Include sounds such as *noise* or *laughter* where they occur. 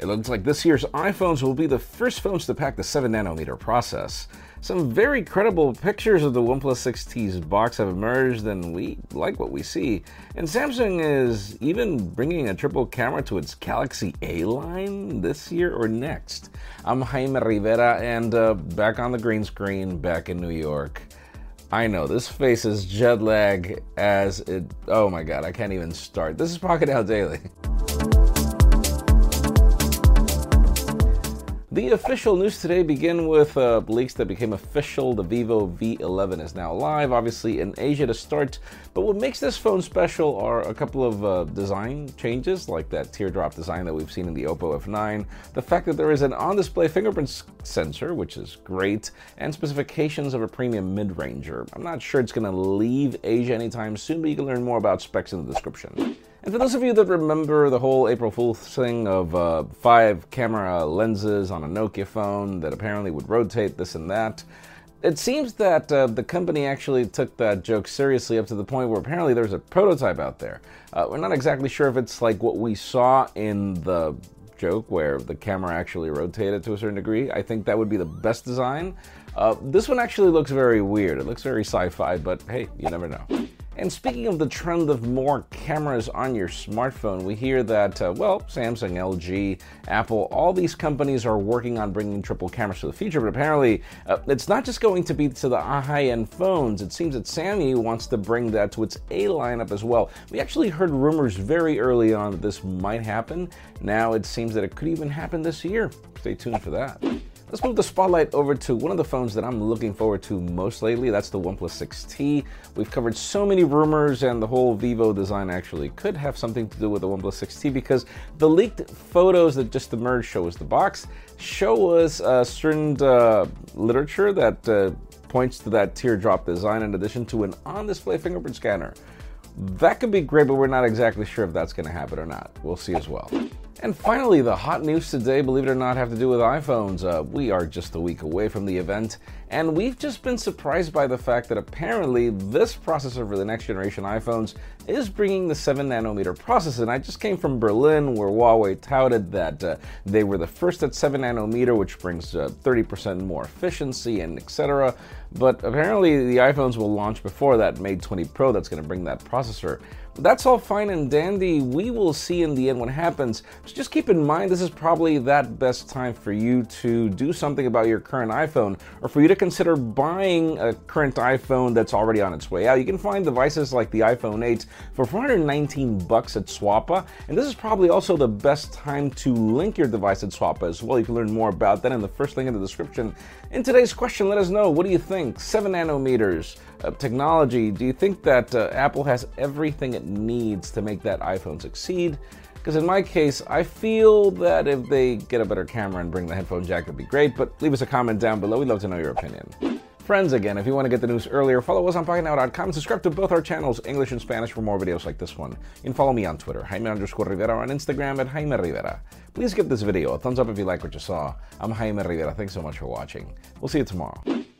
It looks like this year's iPhones will be the first phones to pack the 7 nanometer process. Some very credible pictures of the OnePlus 6T's box have emerged, and we like what we see. And Samsung is even bringing a triple camera to its Galaxy A line this year or next. I'm Jaime Rivera, and uh, back on the green screen, back in New York. I know this face is jet lag as it. Oh my god, I can't even start. This is Pocketnow Daily. *laughs* The official news today begin with uh, leaks that became official. The Vivo V11 is now live, obviously in Asia to start. But what makes this phone special are a couple of uh, design changes, like that teardrop design that we've seen in the Oppo F9. The fact that there is an on-display fingerprint sensor, which is great, and specifications of a premium mid-ranger. I'm not sure it's going to leave Asia anytime soon, but you can learn more about specs in the description. And for those of you that remember the whole April Fool's thing of uh, five camera lenses on a Nokia phone that apparently would rotate this and that, it seems that uh, the company actually took that joke seriously up to the point where apparently there's a prototype out there. Uh, we're not exactly sure if it's like what we saw in the joke where the camera actually rotated to a certain degree. I think that would be the best design. Uh, this one actually looks very weird. It looks very sci fi, but hey, you never know. And speaking of the trend of more cameras on your smartphone, we hear that, uh, well, Samsung, LG, Apple, all these companies are working on bringing triple cameras to the future, but apparently uh, it's not just going to be to the high end phones. It seems that Xiaomi wants to bring that to its A lineup as well. We actually heard rumors very early on that this might happen. Now it seems that it could even happen this year. Stay tuned for that. Let's move the spotlight over to one of the phones that I'm looking forward to most lately. That's the OnePlus 6T. We've covered so many rumors, and the whole Vivo design actually could have something to do with the OnePlus 6T because the leaked photos that just emerged show us the box, show us uh, certain uh, literature that uh, points to that teardrop design in addition to an on display fingerprint scanner. That could be great, but we're not exactly sure if that's going to happen or not. We'll see as well. And finally, the hot news today, believe it or not, have to do with iPhones. Uh, we are just a week away from the event, and we've just been surprised by the fact that apparently this processor for the next generation iPhones is bringing the 7 nanometer process. And I just came from Berlin where Huawei touted that uh, they were the first at 7 nanometer, which brings uh, 30% more efficiency and etc. But apparently, the iPhones will launch before that Mate 20 Pro that's going to bring that processor. That's all fine and dandy. We will see in the end what happens. So just keep in mind this is probably that best time for you to do something about your current iPhone or for you to consider buying a current iPhone that's already on its way out. You can find devices like the iPhone 8 for 419 bucks at Swappa, and this is probably also the best time to link your device at Swappa as well. You can learn more about that in the first link in the description. In today's question, let us know what do you think? 7 nanometers uh, technology, do you think that uh, Apple has everything it needs to make that iPhone succeed? Because in my case, I feel that if they get a better camera and bring the headphone jack, that'd be great. But leave us a comment down below. We'd love to know your opinion. Friends, again, if you want to get the news earlier, follow us on PocketNow.com and subscribe to both our channels, English and Spanish, for more videos like this one. You can follow me on Twitter, Jaime underscore Rivera, on Instagram at Jaime Rivera. Please give this video a thumbs up if you like what you saw. I'm Jaime Rivera. Thanks so much for watching. We'll see you tomorrow.